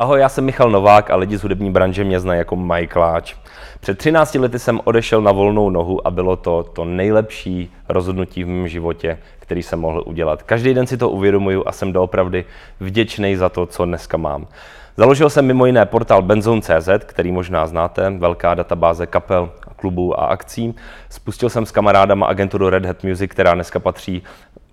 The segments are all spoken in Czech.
Ahoj, já jsem Michal Novák a lidi z hudební branže mě znají jako Majkláč. Před 13 lety jsem odešel na volnou nohu a bylo to to nejlepší rozhodnutí v mém životě, který jsem mohl udělat. Každý den si to uvědomuju a jsem doopravdy vděčný za to, co dneska mám. Založil jsem mimo jiné portál Benzone.cz, který možná znáte, velká databáze kapel, klubů a akcí. Spustil jsem s kamarádama agenturu Red Hat Music, která dneska patří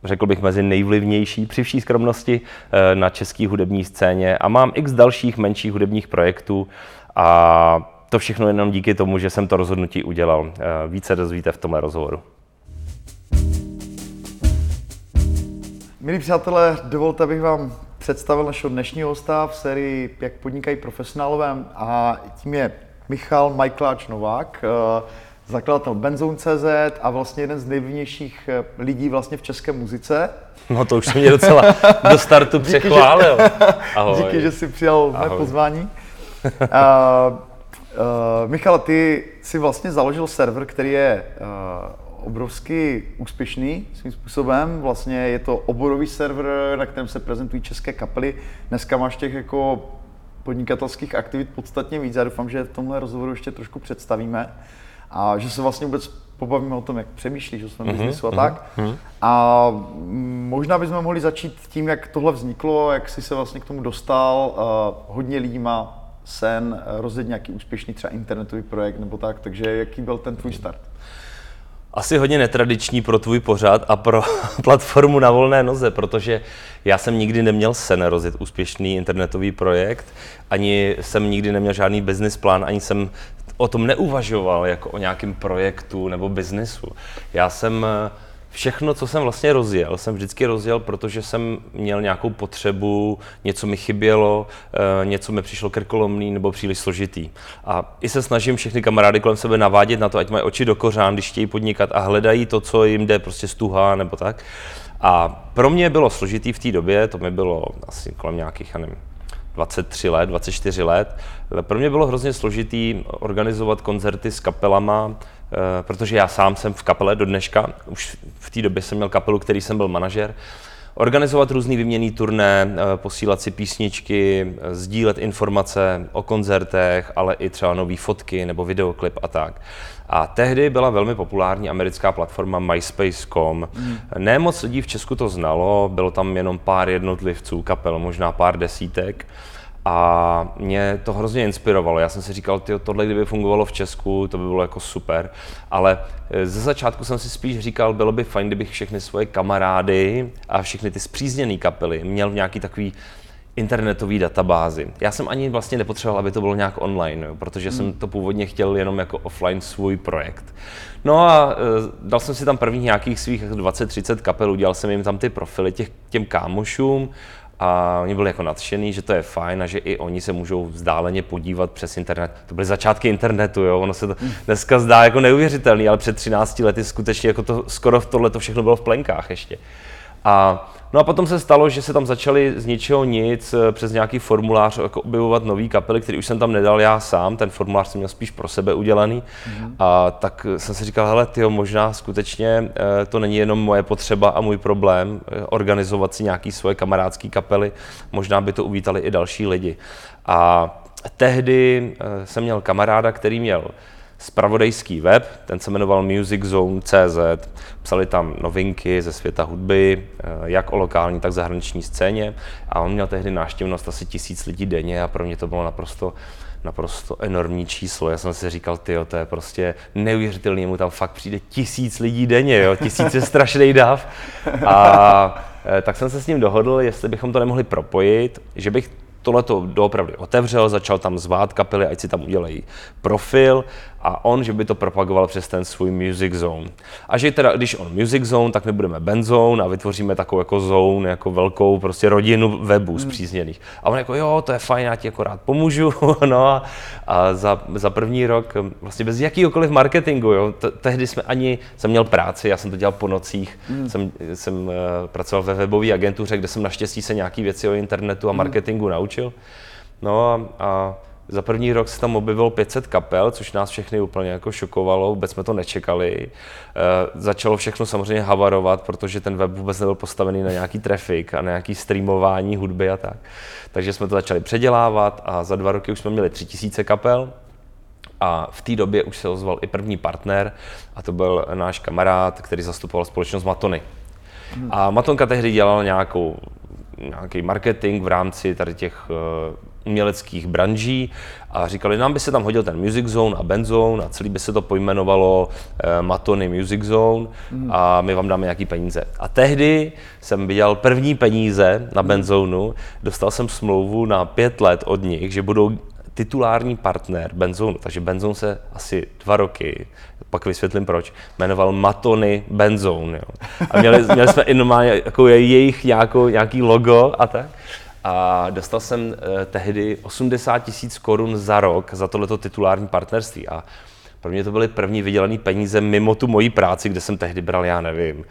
řekl bych, mezi nejvlivnější při vší skromnosti eh, na české hudební scéně a mám x dalších menších hudebních projektů a to všechno jenom díky tomu, že jsem to rozhodnutí udělal. Eh, více dozvíte v tomhle rozhovoru. Milí přátelé, dovolte, abych vám představil našeho dnešního hosta v sérii Jak podnikají profesionálové a tím je Michal Majkláč Novák, eh, zakladatel Benzone.cz a vlastně jeden z nejvlivnějších eh, lidí vlastně v české muzice. No to už se mě docela do startu přechválil. Ahoj. Díky, že jsi přijal mé pozvání. uh, uh, Michal, ty si vlastně založil server, který je uh, obrovsky úspěšný svým způsobem. Vlastně je to oborový server, na kterém se prezentují české kapely. Dneska máš těch jako podnikatelských aktivit podstatně víc. Já doufám, že v tomhle rozhovoru ještě trošku představíme a že se vlastně vůbec pobavíme o tom, jak přemýšlíš o svém mm-hmm, biznisu a mm-hmm, tak. Mm-hmm. A možná bychom mohli začít tím, jak tohle vzniklo, jak jsi se vlastně k tomu dostal. Uh, hodně lidí má sen rozjet nějaký úspěšný třeba internetový projekt nebo tak, takže jaký byl ten tvůj start? Asi hodně netradiční pro tvůj pořad a pro platformu na volné noze, protože já jsem nikdy neměl sen rozjet úspěšný internetový projekt, ani jsem nikdy neměl žádný business plán, ani jsem o tom neuvažoval jako o nějakém projektu nebo biznesu. Já jsem eh, všechno, co jsem vlastně rozjel, jsem vždycky rozjel, protože jsem měl nějakou potřebu, něco mi chybělo, eh, něco mi přišlo krkolomný nebo příliš složitý. A i se snažím všechny kamarády kolem sebe navádět na to, ať mají oči do kořán, když chtějí podnikat a hledají to, co jim jde prostě stuha nebo tak. A pro mě bylo složitý v té době, to mi bylo asi kolem nějakých, já nevím, 23 let, 24 let. Pro mě bylo hrozně složitý organizovat koncerty s kapelama, eh, protože já sám jsem v kapele do dneška, už v té době jsem měl kapelu, který jsem byl manažer, organizovat různý vyměný turné, eh, posílat si písničky, eh, sdílet informace o koncertech, ale i třeba nové fotky nebo videoklip a tak. A tehdy byla velmi populární americká platforma MySpace.com. Mm. Ne moc lidí v Česku to znalo, bylo tam jenom pár jednotlivců, kapel, možná pár desítek. A mě to hrozně inspirovalo. Já jsem si říkal, tyjo, tohle kdyby fungovalo v Česku, to by bylo jako super. Ale eh, ze začátku jsem si spíš říkal, bylo by fajn, kdybych všechny svoje kamarády a všechny ty zpřízněné kapely měl v nějaký takový internetový databázi. Já jsem ani vlastně nepotřeboval, aby to bylo nějak online, jo, protože hmm. jsem to původně chtěl jenom jako offline svůj projekt. No a e, dal jsem si tam prvních nějakých svých 20-30 kapel, udělal jsem jim tam ty profily těch, těm kámošům a oni byli jako nadšený, že to je fajn a že i oni se můžou vzdáleně podívat přes internet. To byly začátky internetu, jo? ono se to dneska zdá jako neuvěřitelný, ale před 13 lety skutečně jako to, skoro tohle to všechno bylo v plenkách ještě. A No a potom se stalo, že se tam začali z ničeho nic eh, přes nějaký formulář jako objevovat nový kapely, který už jsem tam nedal já sám, ten formulář jsem měl spíš pro sebe udělaný. Mm-hmm. A tak jsem si říkal, hele, tyjo, možná skutečně eh, to není jenom moje potřeba a můj problém eh, organizovat si nějaký svoje kamarádské kapely, možná by to uvítali i další lidi. A tehdy jsem měl kamaráda, který měl spravodajský web, ten se jmenoval MusicZone.cz. Psali tam novinky ze světa hudby, eh, jak o lokální, tak zahraniční scéně. A on měl tehdy návštěvnost asi tisíc lidí denně a pro mě to bylo naprosto naprosto enormní číslo. Já jsem si říkal, ty to je prostě neuvěřitelný, mu tam fakt přijde tisíc lidí denně, jo? tisíc je strašný dav. A eh, tak jsem se s ním dohodl, jestli bychom to nemohli propojit, že bych tohle to doopravdy otevřel, začal tam zvát kapely, ať si tam udělají profil a on, že by to propagoval přes ten svůj Music Zone. A že teda, když on Music Zone, tak my budeme Benzone a vytvoříme takovou jako zone, jako velkou prostě rodinu webů hmm. zpřízněných. A on jako, jo, to je fajn, já ti jako rád pomůžu. no a, a za, za, první rok vlastně bez jakýhokoliv marketingu, jo, T- tehdy jsme ani, jsem měl práci, já jsem to dělal po nocích, hmm. jsem, jsem uh, pracoval ve webové agentuře, kde jsem naštěstí se nějaký věci o internetu a hmm. marketingu hmm. naučil. No a, a za první rok se tam objevilo 500 kapel, což nás všechny úplně jako šokovalo, vůbec jsme to nečekali. E, začalo všechno samozřejmě havarovat, protože ten web vůbec nebyl postavený na nějaký trafik a na nějaký streamování hudby a tak. Takže jsme to začali předělávat a za dva roky už jsme měli 3000 kapel. A v té době už se ozval i první partner, a to byl náš kamarád, který zastupoval společnost Matony. A Matonka tehdy dělala nějakou, nějaký marketing v rámci tady těch uh, uměleckých branží a říkali, nám by se tam hodil ten Music Zone a Band Zone a celý by se to pojmenovalo uh, Matony Music Zone a my vám dáme nějaký peníze. A tehdy jsem viděl první peníze na Band Zoneu, dostal jsem smlouvu na pět let od nich, že budou titulární partner Benzonu, takže Benzon se asi dva roky, pak vysvětlím proč, jmenoval Matony Benzone. Jo. A měli, měli jsme i normálně jako jejich nějakou, nějaký logo a tak. A dostal jsem eh, tehdy 80 tisíc korun za rok za tohleto titulární partnerství. A pro mě to byly první vydělané peníze mimo tu moji práci, kde jsem tehdy bral, já nevím,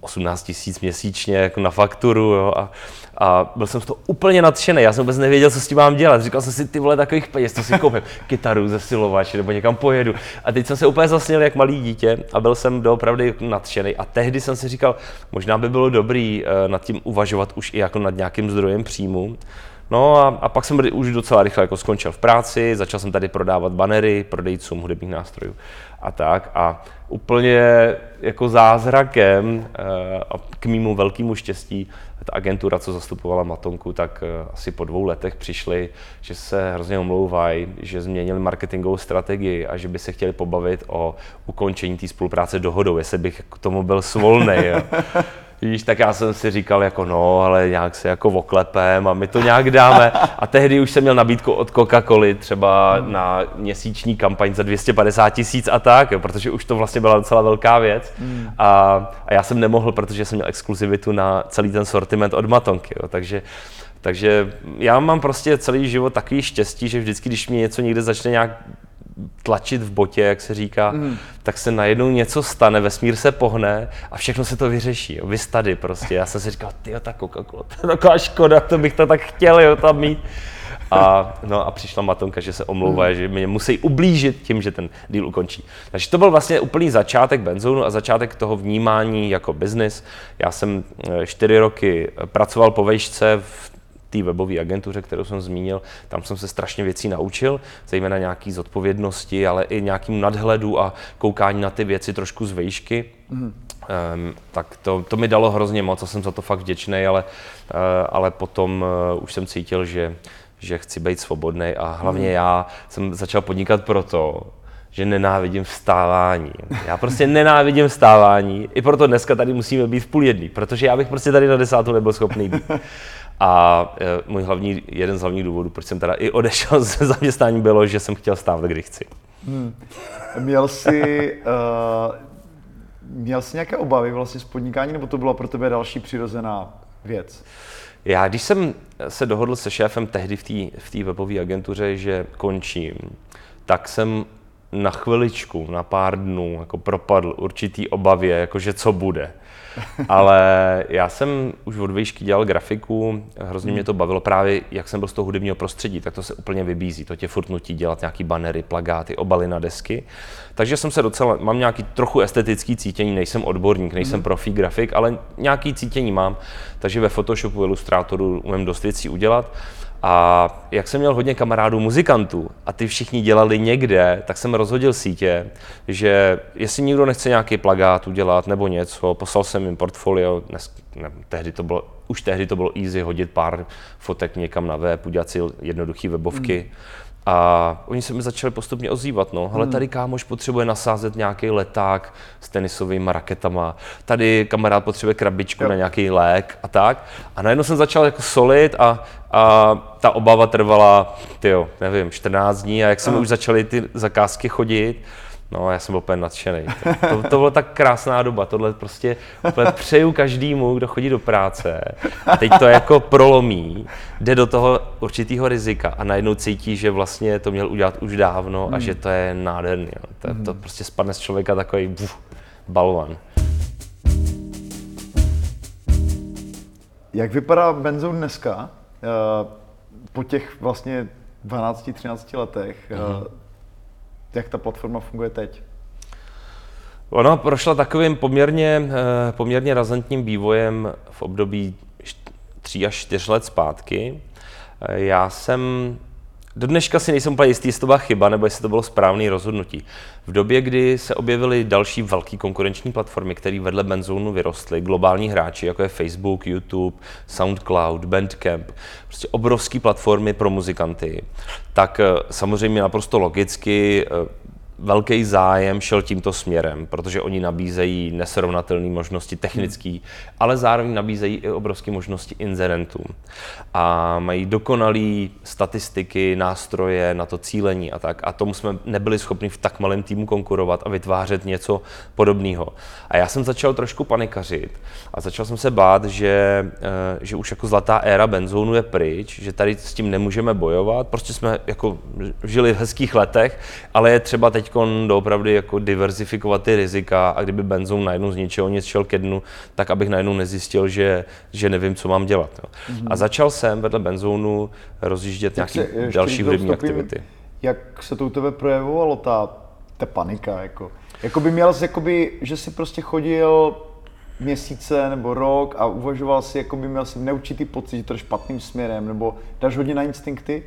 18 tisíc měsíčně jako na fakturu jo, a, a, byl jsem z toho úplně nadšený, já jsem vůbec nevěděl, co s tím mám dělat, říkal jsem si, ty vole, takových peněz, to si koupím, kytaru, zesilovač nebo někam pojedu. A teď jsem se úplně zasněl jak malý dítě a byl jsem doopravdy nadšený. A tehdy jsem si říkal, možná by bylo dobrý uh, nad tím uvažovat už i jako nad nějakým zdrojem příjmu, No a, a pak jsem už docela rychle jako skončil v práci, začal jsem tady prodávat banery prodejcům hudebních nástrojů a tak. A úplně jako zázrakem eh, a k mýmu velkému štěstí ta agentura, co zastupovala Matonku, tak eh, asi po dvou letech přišli, že se hrozně omlouvají, že změnili marketingovou strategii a že by se chtěli pobavit o ukončení té spolupráce dohodou, jestli bych k tomu byl svolný. Víš, tak já jsem si říkal jako no, ale nějak se jako oklepem a my to nějak dáme. A tehdy už jsem měl nabídku od Coca-Coly třeba na měsíční kampaň za 250 tisíc a tak, jo, protože už to vlastně byla docela velká věc. Hmm. A, a já jsem nemohl, protože jsem měl exkluzivitu na celý ten sortiment od Matonky, jo, takže takže já mám prostě celý život takový štěstí, že vždycky, když mě něco někde začne nějak tlačit v botě, jak se říká, mm. tak se najednou něco stane, vesmír se pohne a všechno se to vyřeší. Jo. Vy tady prostě. Já jsem si říkal, ty ta Coca-Cola, to je taková škoda, to bych to tak chtěl jo, tam mít. A, no a přišla Matonka, že se omlouvá, mm. že mě musí ublížit tím, že ten deal ukončí. Takže to byl vlastně úplný začátek benzónu a začátek toho vnímání jako biznis. Já jsem eh, čtyři roky pracoval po vejšce v té webové agentuře, kterou jsem zmínil, tam jsem se strašně věcí naučil, zejména nějaký zodpovědnosti, ale i nějakým nadhledu a koukání na ty věci trošku z vejšky. Mm. Um, tak to, to mi dalo hrozně moc a jsem za to fakt vděčný, ale, uh, ale potom uh, už jsem cítil, že, že chci být svobodný a hlavně mm. já jsem začal podnikat proto, že nenávidím vstávání. Já prostě nenávidím vstávání, i proto dneska tady musíme být v půl jedný, protože já bych prostě tady na desátou nebyl schopný být. A e, můj hlavní, jeden z hlavních důvodů, proč jsem teda i odešel ze zaměstnání, bylo, že jsem chtěl stávat, kdy chci. Hmm. Měl jsi, uh, měl jsi nějaké obavy vlastně z podnikání, nebo to byla pro tebe další přirozená věc? Já, když jsem se dohodl se šéfem tehdy v té v webové agentuře, že končím, tak jsem na chviličku, na pár dnů jako propadl určitý obavě, jakože co bude. Ale já jsem už od výšky dělal grafiku, hrozně mě to bavilo právě, jak jsem byl z toho hudebního prostředí, tak to se úplně vybízí, to tě furt nutí dělat nějaký banery, plagáty, obaly na desky. Takže jsem se docela, mám nějaký trochu estetický cítění, nejsem odborník, nejsem mm. profí grafik, ale nějaký cítění mám, takže ve Photoshopu, Illustratoru umím dost věcí udělat. A jak jsem měl hodně kamarádů muzikantů a ty všichni dělali někde, tak jsem rozhodil sítě, že jestli někdo nechce nějaký plagát udělat nebo něco, poslal jsem jim portfolio, dnes, ne, tehdy to bylo, už tehdy to bylo easy hodit pár fotek někam na web, udělat si jednoduché webovky. Mm a oni se mi začali postupně ozývat, no, ale hmm. tady kámoš potřebuje nasázet nějaký leták s tenisovými raketama, tady kamarád potřebuje krabičku jo. na nějaký lék a tak. A najednou jsem začal jako solit a, a ta obava trvala, tyjo, nevím, 14 dní a jak jsme už začali ty zakázky chodit, No, já jsem byl úplně nadšený. To, to, to byla tak krásná doba, tohle prostě úplně přeju každému, kdo chodí do práce a teď to jako prolomí, jde do toho určitého rizika a najednou cítí, že vlastně to měl udělat už dávno a hmm. že to je nádherný. Jo. To, hmm. to prostě spadne z člověka takový buf, balvan. Jak vypadá benzon dneska? Eh, po těch vlastně 12-13 letech. Mm-hmm. Jak ta platforma funguje teď? Ona prošla takovým poměrně, eh, poměrně razantním vývojem v období 3 až 4 let zpátky. Já jsem do dneška si nejsem úplně jistý, jestli to byla chyba, nebo jestli to bylo správné rozhodnutí. V době, kdy se objevily další velké konkurenční platformy, které vedle Benzonu vyrostly, globální hráči, jako je Facebook, YouTube, SoundCloud, Bandcamp, prostě obrovské platformy pro muzikanty, tak eh, samozřejmě naprosto logicky velký zájem šel tímto směrem, protože oni nabízejí nesrovnatelné možnosti technické, hmm. ale zároveň nabízejí i obrovské možnosti inzerentům. A mají dokonalé statistiky, nástroje na to cílení a tak. A tomu jsme nebyli schopni v tak malém týmu konkurovat a vytvářet něco podobného. A já jsem začal trošku panikařit a začal jsem se bát, že, eh, že už jako zlatá éra benzónu je pryč, že tady s tím nemůžeme bojovat. Prostě jsme jako žili v hezkých letech, ale je třeba teď doopravdy jako diverzifikovat ty rizika a kdyby benzón najednou z ničeho nic šel ke dnu, tak abych najednou nezjistil, že, že nevím, co mám dělat. Jo. Mm-hmm. A začal jsem vedle benzónu rozjíždět nějaké další hudební aktivity. Jak se to u tebe projevovalo, ta, ta panika? Jako? Jakoby měl jsi, jakoby, že jsi prostě chodil měsíce nebo rok a uvažoval si, jako by měl si neurčitý pocit, že to je špatným směrem, nebo dáš hodně na instinkty?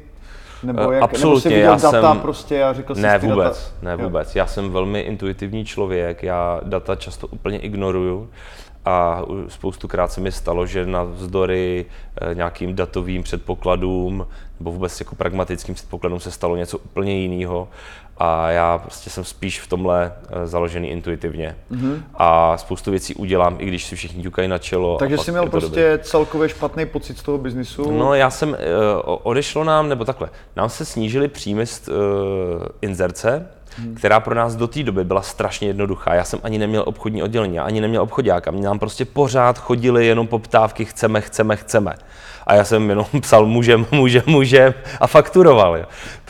Nebo, jak, Absolutně, nebo já data jsem, prostě a řekl ne, vůbec, data. ne vůbec. Já jsem velmi intuitivní člověk, já data často úplně ignoruju a spoustukrát se mi stalo, že na vzdory eh, nějakým datovým předpokladům nebo vůbec jako pragmatickým předpokladům se stalo něco úplně jiného a já prostě jsem spíš v tomhle eh, založený intuitivně. Mm-hmm. A spoustu věcí udělám, i když si všichni ťukají na čelo. Takže jsi měl prostě dobrý. celkově špatný pocit z toho biznisu? No já jsem, uh, odešlo nám, nebo takhle, nám se snížily příjmy z uh, inzerce, hmm. která pro nás do té doby byla strašně jednoduchá. Já jsem ani neměl obchodní oddělení, ani neměl obchodáka. Mě nám prostě pořád chodili jenom poptávky, chceme, chceme, chceme. A já jsem jenom psal můžem, můžem, můžem a fakturoval. Jo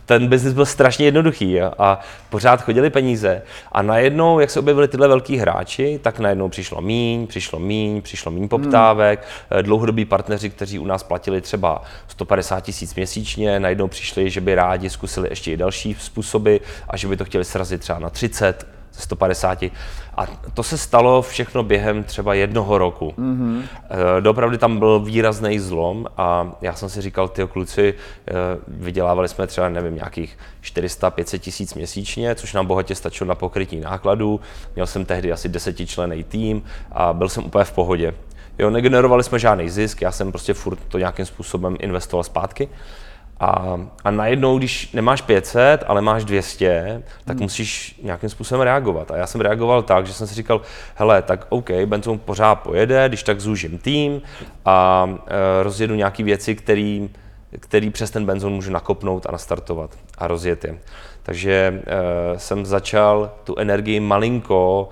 ten biznis byl strašně jednoduchý jo? a pořád chodili peníze a najednou, jak se objevili tyhle velký hráči, tak najednou přišlo míň, přišlo míň, přišlo míň poptávek, hmm. dlouhodobí partneři, kteří u nás platili třeba 150 tisíc měsíčně, najednou přišli, že by rádi zkusili ještě i další způsoby a že by to chtěli srazit třeba na 30, ze 150. A to se stalo všechno během třeba jednoho roku. Mm-hmm. Dopravdy tam byl výrazný zlom a já jsem si říkal, ty kluci, eh, vydělávali jsme třeba, nevím, nějakých 400-500 tisíc měsíčně, což nám bohatě stačilo na pokrytí nákladů. Měl jsem tehdy asi desetičlený tým a byl jsem úplně v pohodě. Jo, negenerovali jsme žádný zisk, já jsem prostě furt to nějakým způsobem investoval zpátky. A, a najednou, když nemáš 500, ale máš 200, tak hmm. musíš nějakým způsobem reagovat. A já jsem reagoval tak, že jsem si říkal, hele, tak OK, Benzon pořád pojede, když tak zúžím tým a e, rozjedu nějaké věci, který, který přes ten benzon můžu nakopnout a nastartovat a rozjet je. Takže e, jsem začal tu energii malinko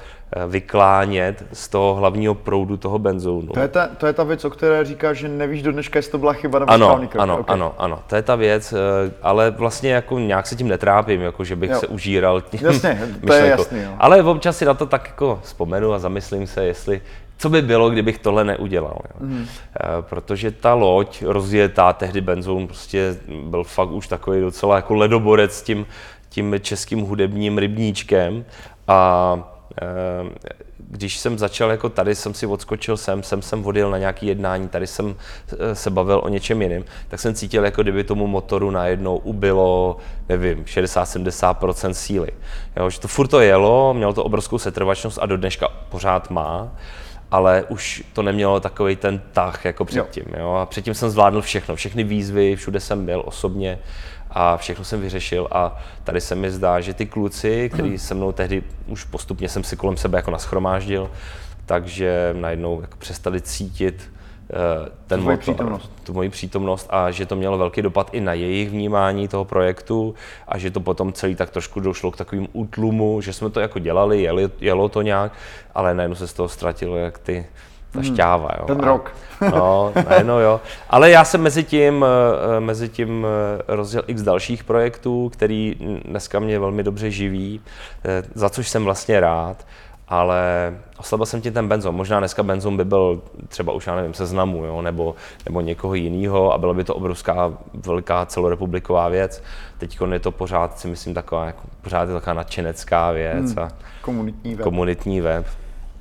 vyklánět z toho hlavního proudu toho benzónu. To je ta, to je ta věc, o které říkáš, že nevíš do dneška, jestli to byla chyba nebo ano, správný krok. Ano, okay. ano, ano, to je ta věc, eh, ale vlastně jako nějak se tím netrápím, jako že bych jo. se užíral tím Jasně, to je jasný. Jo. Ale občas si na to tak jako vzpomenu a zamyslím se, jestli co by bylo, kdybych tohle neudělal. Jo. Mm. Protože ta loď rozjetá, tehdy benzón prostě byl fakt už takový docela jako ledoborec s tím, tím českým hudebním rybníčkem a když jsem začal jako tady, jsem si odskočil sem, sem jsem odjel na nějaký jednání, tady jsem eh, se bavil o něčem jiném, tak jsem cítil, jako kdyby tomu motoru najednou ubylo, nevím, 60-70% síly. Jo, že to furt to jelo, mělo to obrovskou setrvačnost a do dneška pořád má, ale už to nemělo takový ten tah jako předtím. Jo. Jo? A předtím jsem zvládl všechno, všechny výzvy, všude jsem byl osobně a všechno jsem vyřešil a tady se mi zdá, že ty kluci, který se mnou tehdy už postupně jsem si kolem sebe jako naschromáždil, takže najednou jako přestali cítit uh, ten tu motor, přítomnost. tu moji přítomnost a že to mělo velký dopad i na jejich vnímání toho projektu a že to potom celý tak trošku došlo k takovým útlumu, že jsme to jako dělali, jeli, jelo to nějak, ale najednou se z toho ztratilo jak ty ta hmm. šťáva. Jo. Ten rok. No, no jo. Ale já jsem mezi tím, eh, mezi tím eh, rozděl x dalších projektů, který dneska mě velmi dobře živí, eh, za což jsem vlastně rád. ale oslabil jsem ti ten benzon. Možná dneska benzon by byl třeba už, já nevím, seznamu, jo, nebo, nebo někoho jiného a byla by to obrovská, velká celorepubliková věc. Teď je to pořád, si myslím, taková, jako, pořád je taková nadšenecká věc. Hmm. A komunitní web. Komunitní web.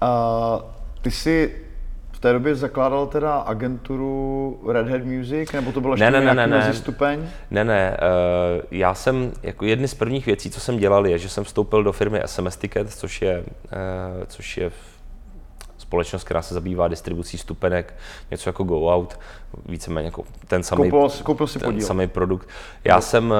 A ty jsi v té době zakládal teda agenturu Red Hat Music, nebo to bylo ještě ne, ne, ne, ne, stupeň? Ne, ne, uh, já jsem, jako jedny z prvních věcí, co jsem dělal, je, že jsem vstoupil do firmy SMS Ticket, což je, uh, což je společnost, která se zabývá distribucí stupenek, něco jako Go Out, víceméně jako ten samý, koupil, koupil si ten podíl. samý produkt. Já no. jsem uh,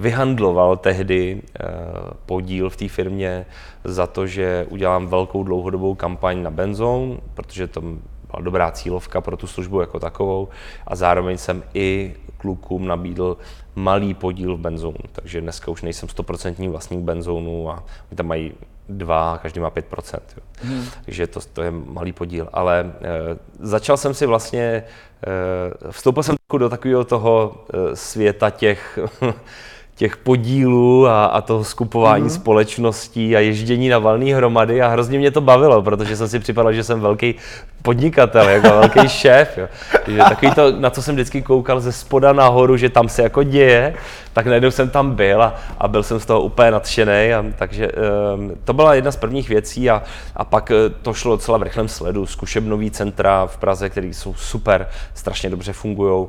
vyhandloval tehdy uh, podíl v té firmě za to, že udělám velkou dlouhodobou kampaň na Benzone, protože to byla dobrá cílovka pro tu službu jako takovou a zároveň jsem i klukům nabídl malý podíl v Benzone, takže dneska už nejsem stoprocentní vlastník Benzonu a oni tam mají dva, každý má 5%. Jo. Hmm. Takže to, to je malý podíl. Ale e, začal jsem si vlastně, e, vstoupil jsem do takového toho e, světa těch těch podílů a, a toho skupování mm-hmm. společností a ježdění na valné hromady a hrozně mě to bavilo, protože jsem si připadal, že jsem velký podnikatel, jako velký šéf. Jo. Že takový to, na co jsem vždycky koukal ze spoda nahoru, že tam se jako děje, tak najednou jsem tam byl a, a byl jsem z toho úplně nadšený. A, takže um, to byla jedna z prvních věcí a, a pak eh, to šlo docela v rychlém sledu. Zkušebnový centra v Praze, které jsou super, strašně dobře fungují. Uh,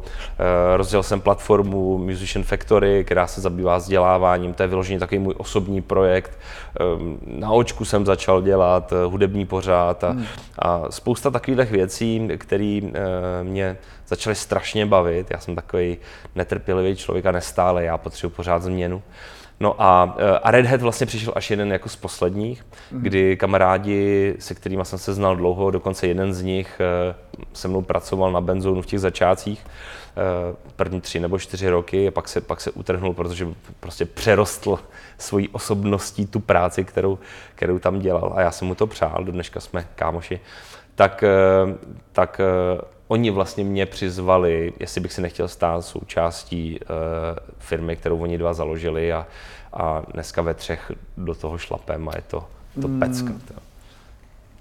rozdělal jsem platformu Musician Factory, která se zabývá vzděláváním. To je vyloženě takový můj osobní projekt. Um, na očku jsem začal dělat uh, hudební pořád a, hmm. a spousta takových věcí, které uh, mě začaly strašně bavit. Já jsem takový netrpělivý člověk a nestále, já potřebuji pořád změnu. No a, eh, a Red Hat vlastně přišel až jeden jako z posledních, mm. kdy kamarádi, se kterými jsem se znal dlouho, dokonce jeden z nich eh, se mnou pracoval na benzónu v těch začátcích, eh, první tři nebo čtyři roky a pak se, pak se utrhnul, protože prostě přerostl svojí osobností tu práci, kterou, kterou tam dělal a já jsem mu to přál, do dneška jsme kámoši, tak, tak oni vlastně mě přizvali, jestli bych si nechtěl stát součástí uh, firmy, kterou oni dva založili a, a dneska ve třech do toho šlapem a je to, to hmm. pecka. To.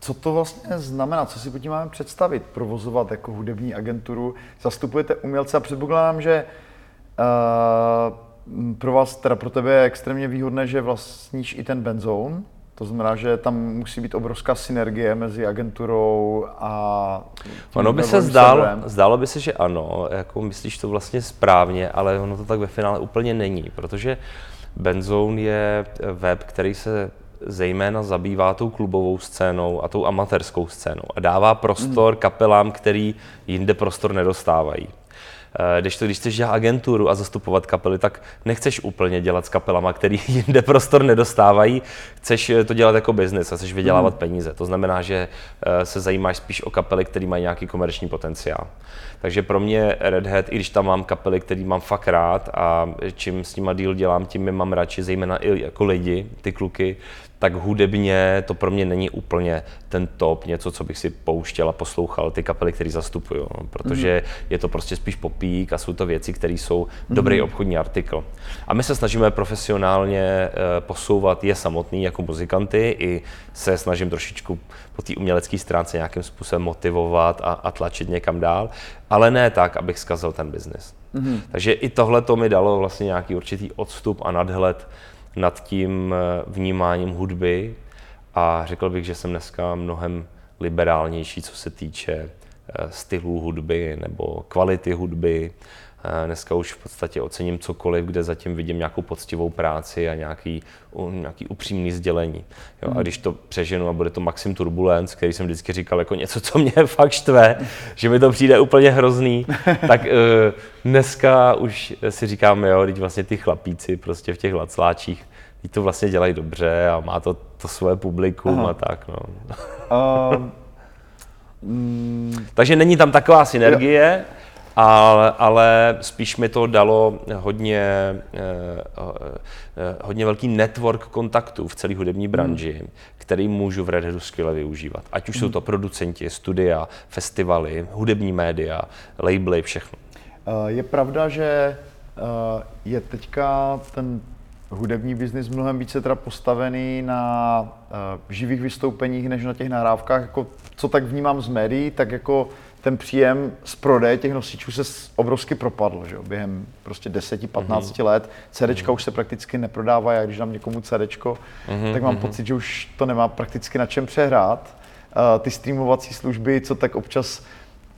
Co to vlastně znamená? Co si pod tím máme představit? Provozovat jako hudební agenturu? Zastupujete umělce a předpokládám, že uh, pro vás, teda pro tebe je extrémně výhodné, že vlastníš i ten benzón, to znamená, že tam musí být obrovská synergie mezi agenturou a Ono by se zdálo, zdálo by se, že ano, jako myslíš to vlastně správně, ale ono to tak ve finále úplně není, protože Benzone je web, který se zejména zabývá tou klubovou scénou a tou amatérskou scénou a dává prostor mm. kapelám, který jinde prostor nedostávají. Eh, když to, když chceš dělat agenturu a zastupovat kapely, tak nechceš úplně dělat s kapelama, který jinde prostor nedostávají, chceš eh, to dělat jako biznis a chceš vydělávat hmm. peníze. To znamená, že eh, se zajímáš spíš o kapely, které mají nějaký komerční potenciál. Takže pro mě Red Hat, i když tam mám kapely, který mám fakt rád a čím s nima deal dělám, tím je mám radši, zejména i jako lidi, ty kluky, tak hudebně to pro mě není úplně ten top, něco, co bych si pouštěl a poslouchal ty kapely, které zastupuju, no, protože mm. je to prostě spíš popík a jsou to věci, které jsou dobrý mm. obchodní artikl. A my se snažíme profesionálně e, posouvat je samotný jako muzikanty i se snažím trošičku po té umělecké stránce nějakým způsobem motivovat a, a tlačit někam dál, ale ne tak, abych zkazil ten biznis. Mm. Takže i tohle to mi dalo vlastně nějaký určitý odstup a nadhled nad tím eh, vnímáním hudby a řekl bych, že jsem dneska mnohem liberálnější, co se týče eh, stylů hudby nebo kvality hudby. Eh, dneska už v podstatě ocením cokoliv, kde zatím vidím nějakou poctivou práci a nějaký, nějaký upřímný sdělení. Jo, a hmm. když to přeženu a bude to Maxim Turbulence, který jsem vždycky říkal jako něco, co mě fakt štve, že mi to přijde úplně hrozný, tak uh, dneska už si říkáme, jo, teď vlastně ty chlapíci prostě v těch lacláčích, teď to vlastně dělají dobře a má to, to svoje publikum Aha. a tak. No. Uh, mm, Takže není tam taková synergie, jo ale, ale spíš mi to dalo hodně, eh, eh, hodně velký network kontaktů v celé hudební branži, hmm. který můžu v Red Hatu skvěle využívat. Ať už hmm. jsou to producenti, studia, festivaly, hudební média, labely, všechno. Eh, je pravda, že je teďka ten hudební biznis mnohem více teda postavený na živých vystoupeních než na těch nahrávkách. Jako, co tak vnímám z médií, tak jako ten příjem z prodeje těch nosičů se obrovsky propadl, že jo? během prostě 10-15 mm-hmm. let. CDčka mm-hmm. už se prakticky neprodávají a když dám někomu CDčko, mm-hmm. tak mám mm-hmm. pocit, že už to nemá prakticky na čem přehrát. Uh, ty streamovací služby, co tak občas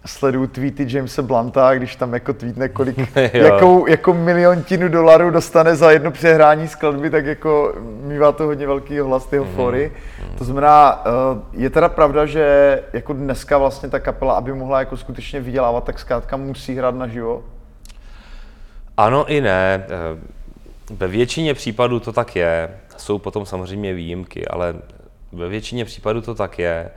sleduju tweety Jamesa Blanta, když tam jako tweetne, kolik, jakou, jako miliontinu dolarů dostane za jedno přehrání skladby, tak jako mývá to hodně velký hlas tyho mm-hmm. fory. To znamená, eh, je teda pravda, že jako dneska vlastně ta kapela, aby mohla jako skutečně vydělávat, tak zkrátka musí hrát naživo? Ano i ne. Eh, ve většině případů to tak je. Jsou potom samozřejmě výjimky, ale ve většině případů to tak je.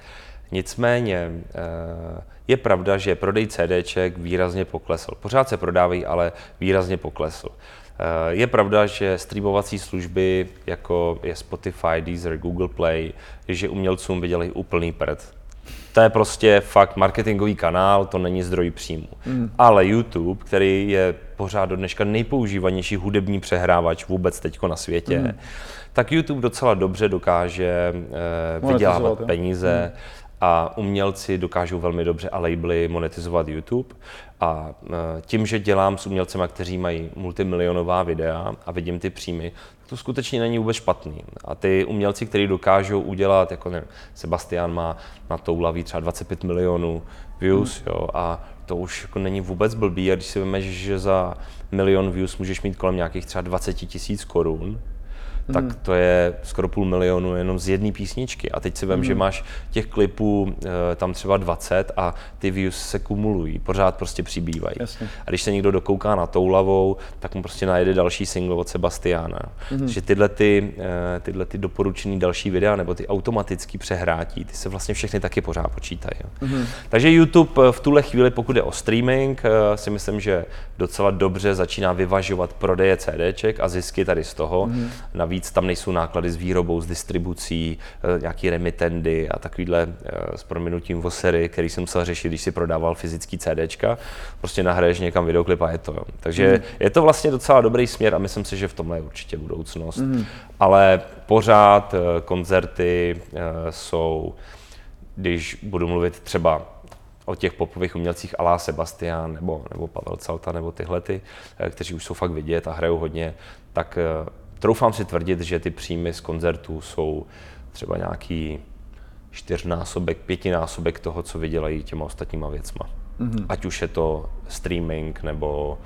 Nicméně eh, je pravda, že prodej CDček výrazně poklesl. Pořád se prodávají, ale výrazně poklesl. Eh, je pravda, že streamovací služby, jako je Spotify, Deezer, Google Play, že umělcům vydělají úplný prd. To je prostě fakt marketingový kanál, to není zdroj příjmu. Mm. Ale YouTube, který je pořád do dneška nejpoužívanější hudební přehrávač vůbec teďko na světě, mm. tak YouTube docela dobře dokáže uh, vydělávat peníze. Mm a umělci dokážou velmi dobře a labely monetizovat YouTube. A e, tím, že dělám s umělcema, kteří mají multimilionová videa a vidím ty příjmy, to skutečně není vůbec špatný. A ty umělci, kteří dokážou udělat, jako nevím, Sebastian má na toulaví třeba 25 milionů views, hmm. jo, a to už jako není vůbec blbý. A když si vemeš, že za milion views můžeš mít kolem nějakých třeba 20 tisíc korun, tak hmm. to je skoro půl milionu jenom z jedné písničky. A teď si vím, hmm. že máš těch klipů e, tam třeba 20 a ty views se kumulují, pořád prostě přibývají. Jasně. A když se někdo dokouká na Toulavou, tak mu prostě najede další single od Sebastiana. Hmm. Takže tyhle, ty, e, tyhle ty doporučené další videa nebo ty automatický přehrátí, ty se vlastně všechny taky pořád počítají. Hmm. Takže YouTube eh, v tuhle chvíli, pokud je o streaming, e, si myslím, že docela dobře začíná vyvažovat prodeje CDček a zisky tady z toho. Hmm. Navíc tam nejsou náklady s výrobou, s distribucí, eh, nějaký remitendy a takovýhle eh, s prominutím vosery, který jsem musel řešit, když si prodával fyzický CDčka. Prostě nahraješ někam videoklip a je to. Jo. Takže mm. je to vlastně docela dobrý směr a myslím si, že v tomhle je určitě budoucnost. Mm. Ale pořád eh, koncerty jsou, když budu mluvit třeba o těch popových umělcích Alá Sebastian nebo, nebo Pavel Calta nebo tyhle, ty, kteří už jsou fakt vidět a hrajou hodně, tak troufám si tvrdit, že ty příjmy z koncertů jsou třeba nějaký čtyřnásobek, pětinásobek toho, co vydělají těma ostatníma věcma. Mm-hmm. Ať už je to streaming nebo,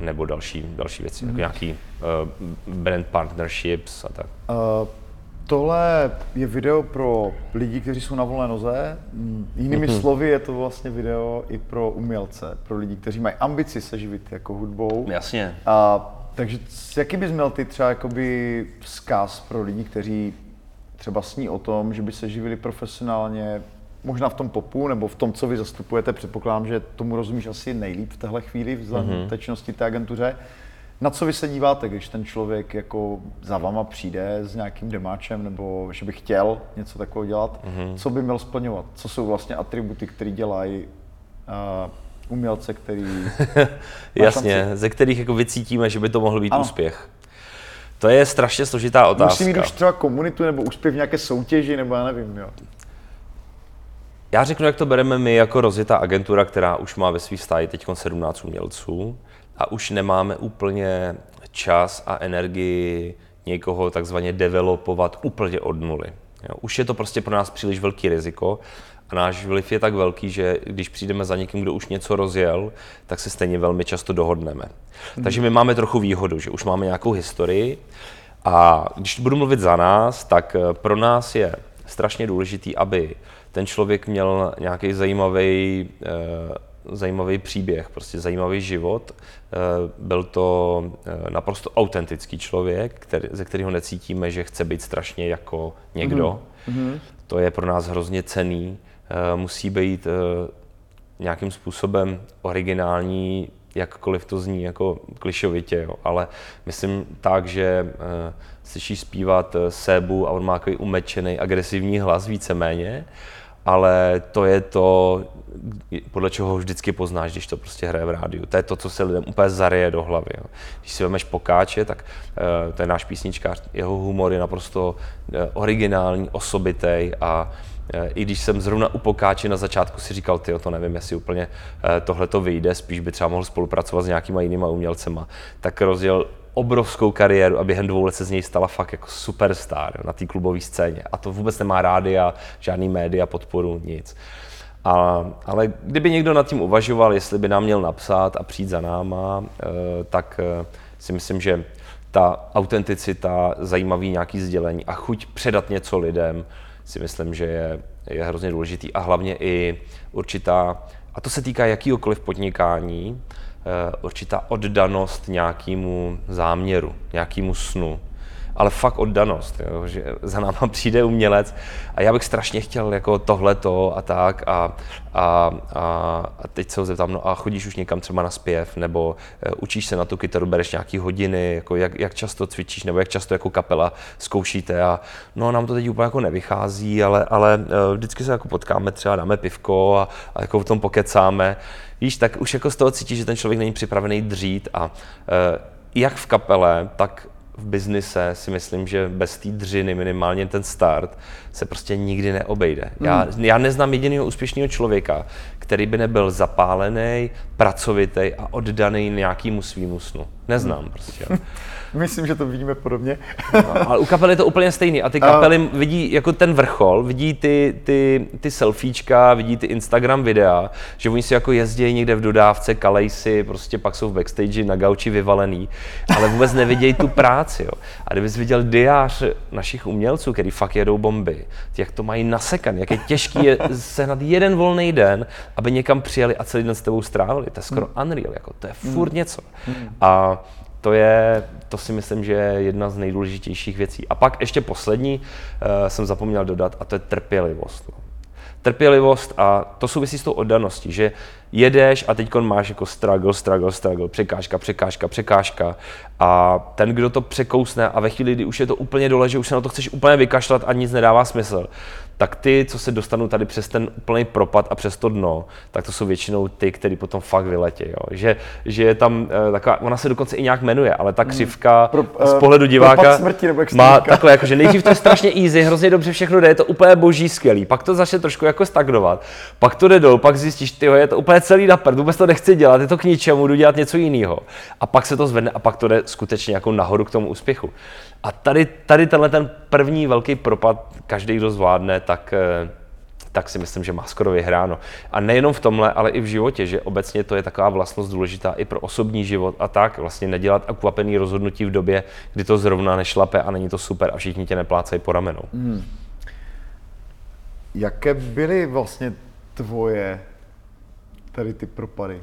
nebo další, další věci, mm-hmm. jako nějaký uh, brand partnerships a tak. Uh, tohle je video pro lidi, kteří jsou na volné noze. Jinými mm-hmm. slovy je to vlastně video i pro umělce, pro lidi, kteří mají ambici se živit jako hudbou. Jasně. A takže jaký bys měl ty třeba jakoby vzkaz pro lidi, kteří třeba sní o tom, že by se živili profesionálně, možná v tom popu nebo v tom, co vy zastupujete, předpokládám, že tomu rozumíš asi nejlíp v téhle chvíli, v mm-hmm. té agentuře. Na co vy se díváte, když ten člověk jako za vama přijde s nějakým demáčem nebo že by chtěl něco takového dělat, mm-hmm. co by měl splňovat? Co jsou vlastně atributy, které dělají uh, umělce, který... Jasně, šanci. ze kterých jako vycítíme, že by to mohl být ano. úspěch. To je strašně složitá otázka. Musí mít už třeba komunitu nebo úspěch v nějaké soutěži, nebo já nevím, jo. Já řeknu, jak to bereme my jako rozjetá agentura, která už má ve svých stáji teď 17 umělců a už nemáme úplně čas a energii někoho takzvaně developovat úplně od nuly. Jo, už je to prostě pro nás příliš velký riziko a náš vliv je tak velký, že když přijdeme za někým, kdo už něco rozjel, tak se stejně velmi často dohodneme. Hmm. Takže my máme trochu výhodu, že už máme nějakou historii a když budu mluvit za nás, tak eh, pro nás je strašně důležitý, aby ten člověk měl nějaký zajímavý, eh, zajímavý příběh, prostě zajímavý život. Eh, byl to naprosto autentický člověk, který, ze kterého necítíme, že chce být strašně jako někdo. Mm-hmm. To je pro nás hrozně cený. Eh, musí být eh, nějakým způsobem originální, jakkoliv to zní jako klišovitě, jo. ale myslím tak, že uh, slyší zpívat Sébu a on má takový umečený, agresivní hlas víceméně ale to je to, podle čeho vždycky poznáš, když to prostě hraje v rádiu. To je to, co se lidem úplně zareje do hlavy. Jo. Když si vezmeš Pokáče, tak to je náš písničkář, jeho humor je naprosto originální, osobitý a i když jsem zrovna u Pokáče na začátku si říkal, ty to nevím, jestli úplně uh, tohle to vyjde, spíš by třeba mohl spolupracovat s nějakýma jinýma umělcema, tak rozděl obrovskou kariéru a během dvou let se z něj stala fakt jako superstar na té klubové scéně. A to vůbec nemá rádia, žádný média, podporu, nic. A, ale kdyby někdo nad tím uvažoval, jestli by nám měl napsat a přijít za náma, eh, tak eh, si myslím, že ta autenticita, zajímavý nějaký sdělení a chuť předat něco lidem si myslím, že je, je hrozně důležitý. A hlavně i určitá, a to se týká jakýkoliv podnikání, eh, určitá oddanost nějakému záměru, nějakému snu ale fakt oddanost, jo, že za náma přijde umělec a já bych strašně chtěl jako tohleto a tak a, a, a, a teď se ho zeptám, no a chodíš už někam třeba na zpěv, nebo uh, učíš se na tu kytaru, bereš nějaký hodiny, jako jak, jak často cvičíš, nebo jak často jako kapela zkoušíte a no nám to teď úplně jako nevychází, ale, ale uh, vždycky se jako potkáme, třeba dáme pivko a, a jako v tom pokecáme, víš, tak už jako z toho cítíš, že ten člověk není připravený dřít a uh, jak v kapele, tak v biznise si myslím, že bez té dřiny, minimálně ten start, se prostě nikdy neobejde. Hmm. Já, já neznám jediného úspěšného člověka, který by nebyl zapálený, pracovitý a oddaný nějakému svýmu snu. Neznám hmm. prostě. Myslím, že to vidíme podobně. no, ale u kapel je to úplně stejný. A ty kapely uh, vidí jako ten vrchol, vidí ty, ty, ty selfiečka, vidí ty Instagram videa, že oni si jako jezdí někde v dodávce, kalej si, prostě pak jsou v backstage na gauči vyvalený, ale vůbec nevidějí tu práci. Jo. A kdybys viděl diář našich umělců, který fakt jedou bomby, jak to mají nasekaný, jak je těžký je sehnat jeden volný den, aby někam přijeli a celý den s tebou strávili. To je skoro hmm. unreal, jako, to je furt hmm. něco. Hmm. A to je, to si myslím, že je jedna z nejdůležitějších věcí. A pak ještě poslední uh, jsem zapomněl dodat, a to je trpělivost. Trpělivost a to souvisí s tou oddaností, že jedeš a teď máš jako struggle, struggle, struggle, překážka, překážka, překážka a ten, kdo to překousne a ve chvíli, kdy už je to úplně dole, že už se na to chceš úplně vykašlat a nic nedává smysl, tak ty, co se dostanou tady přes ten úplný propad a přes to dno, tak to jsou většinou ty, který potom fakt vyletí. Jo. Že, že je tam uh, taková, ona se dokonce i nějak jmenuje, ale ta hmm. křivka hmm. Pro, uh, z pohledu diváka smrti, nebo má takhle, jako, že nejdřív to je strašně easy, hrozně dobře všechno jde, je to úplně boží skvělý, pak to začne trošku jako stagnovat, pak to jde dolů, pak zjistíš, ty je to úplně celý na prd, vůbec to nechci dělat, je to k ničemu, jdu dělat něco jiného. A pak se to zvedne a pak to jde skutečně jako nahoru k tomu úspěchu. A tady, tady tenhle ten první velký propad, každý, kdo zvládne, tak, eh, tak si myslím, že má skoro vyhráno. A nejenom v tomhle, ale i v životě, že obecně to je taková vlastnost důležitá i pro osobní život a tak, vlastně nedělat akvapený rozhodnutí v době, kdy to zrovna nešlape a není to super a všichni tě neplácají po ramenou. Hmm. Jaké byly vlastně tvoje tady ty propady?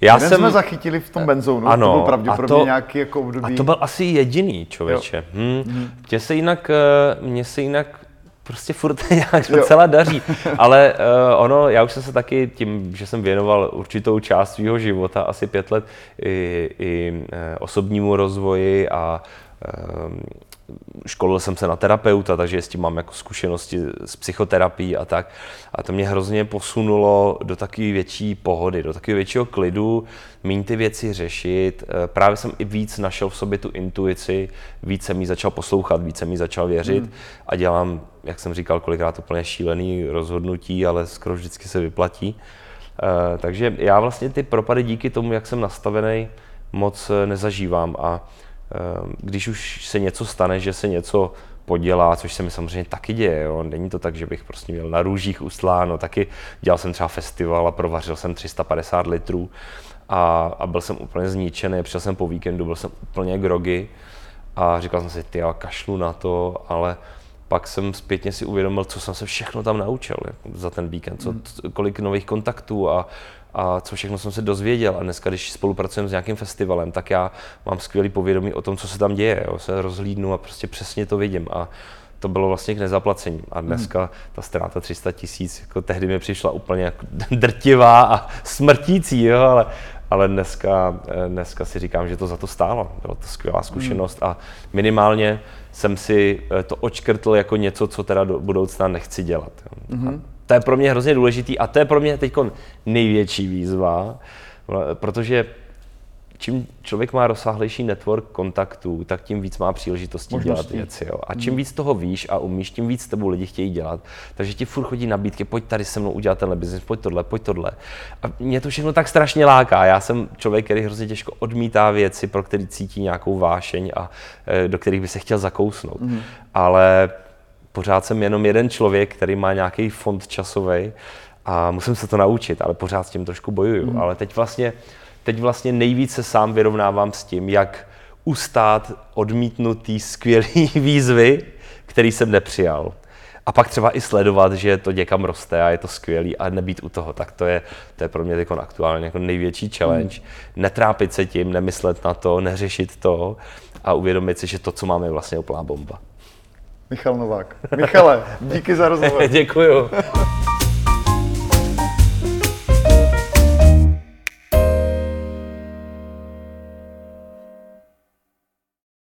Já Jeden jsem... jsme zachytili v tom benzónu, ano, to byl pravděpodobně to, nějaký jako období. A to byl asi jediný člověče. Hm. Hmm. Mně se jinak, eh, mně se jinak prostě furt nějak docela daří. Ale uh, ono, já už jsem se taky tím, že jsem věnoval určitou část svého života, asi pět let, i, i uh, osobnímu rozvoji a uh, školil jsem se na terapeuta, takže s tím mám jako zkušenosti s psychoterapií a tak. A to mě hrozně posunulo do takové větší pohody, do takového většího klidu, méně ty věci řešit. Eh, právě jsem i víc našel v sobě tu intuici, víc jsem jí začal poslouchat, víc jsem jí začal věřit hmm. a dělám, jak jsem říkal, kolikrát úplně šílený rozhodnutí, ale skoro vždycky se vyplatí. Uh, takže já vlastně ty propady díky tomu, jak jsem nastavený, moc nezažívám a Ehm, když už se něco stane, že se něco podělá, což se mi samozřejmě taky děje. Jo. Není to tak, že bych prostě měl na růžích usláno. Taky dělal jsem třeba festival a provařil jsem 350 litrů a, a byl jsem úplně zničený. Přišel jsem po víkendu, byl jsem úplně grogy a říkal jsem si, ty kašlu na to, ale pak jsem zpětně si uvědomil, co jsem se všechno tam naučil jako za ten víkend, co, hmm. kolik nových kontaktů a, a co všechno jsem se dozvěděl. A dneska, když spolupracujeme s nějakým festivalem, tak já mám skvělý povědomí o tom, co se tam děje. Jo. Se rozhlídnu a prostě přesně to vidím. A to bylo vlastně k nezaplacení. A dneska hmm. ta ztráta 300 tisíc, jako tehdy mi přišla úplně jako drtivá a smrtící, jo, ale, ale dneska, dneska si říkám, že to za to stálo. Byla to skvělá zkušenost hmm. a minimálně jsem si to očkrtl jako něco, co teda do budoucna nechci dělat. Jo. Mm-hmm. To je pro mě hrozně důležitý a to je pro mě teď největší výzva, protože čím člověk má rozsáhlejší network kontaktů, tak tím víc má příležitostí Možností. dělat věci. Jo. A čím víc toho víš a umíš, tím víc tebou lidi chtějí dělat. Takže ti furt chodí nabídky, pojď tady se mnou udělat tenhle biznis, pojď tohle, pojď tohle. A mě to všechno tak strašně láká. Já jsem člověk, který hrozně těžko odmítá věci, pro který cítí nějakou vášeň a e, do kterých by se chtěl zakousnout. Mm. Ale pořád jsem jenom jeden člověk, který má nějaký fond časový a musím se to naučit, ale pořád s tím trošku bojuju. Mm. Ale teď vlastně teď vlastně nejvíce se sám vyrovnávám s tím, jak ustát odmítnutý skvělý výzvy, který jsem nepřijal. A pak třeba i sledovat, že to někam roste a je to skvělý a nebýt u toho, tak to je, to je pro mě jako aktuálně jako největší challenge. Hmm. Netrápit se tím, nemyslet na to, neřešit to a uvědomit si, že to, co máme, je vlastně úplná bomba. Michal Novák. Michale, díky za rozhovor. Děkuju.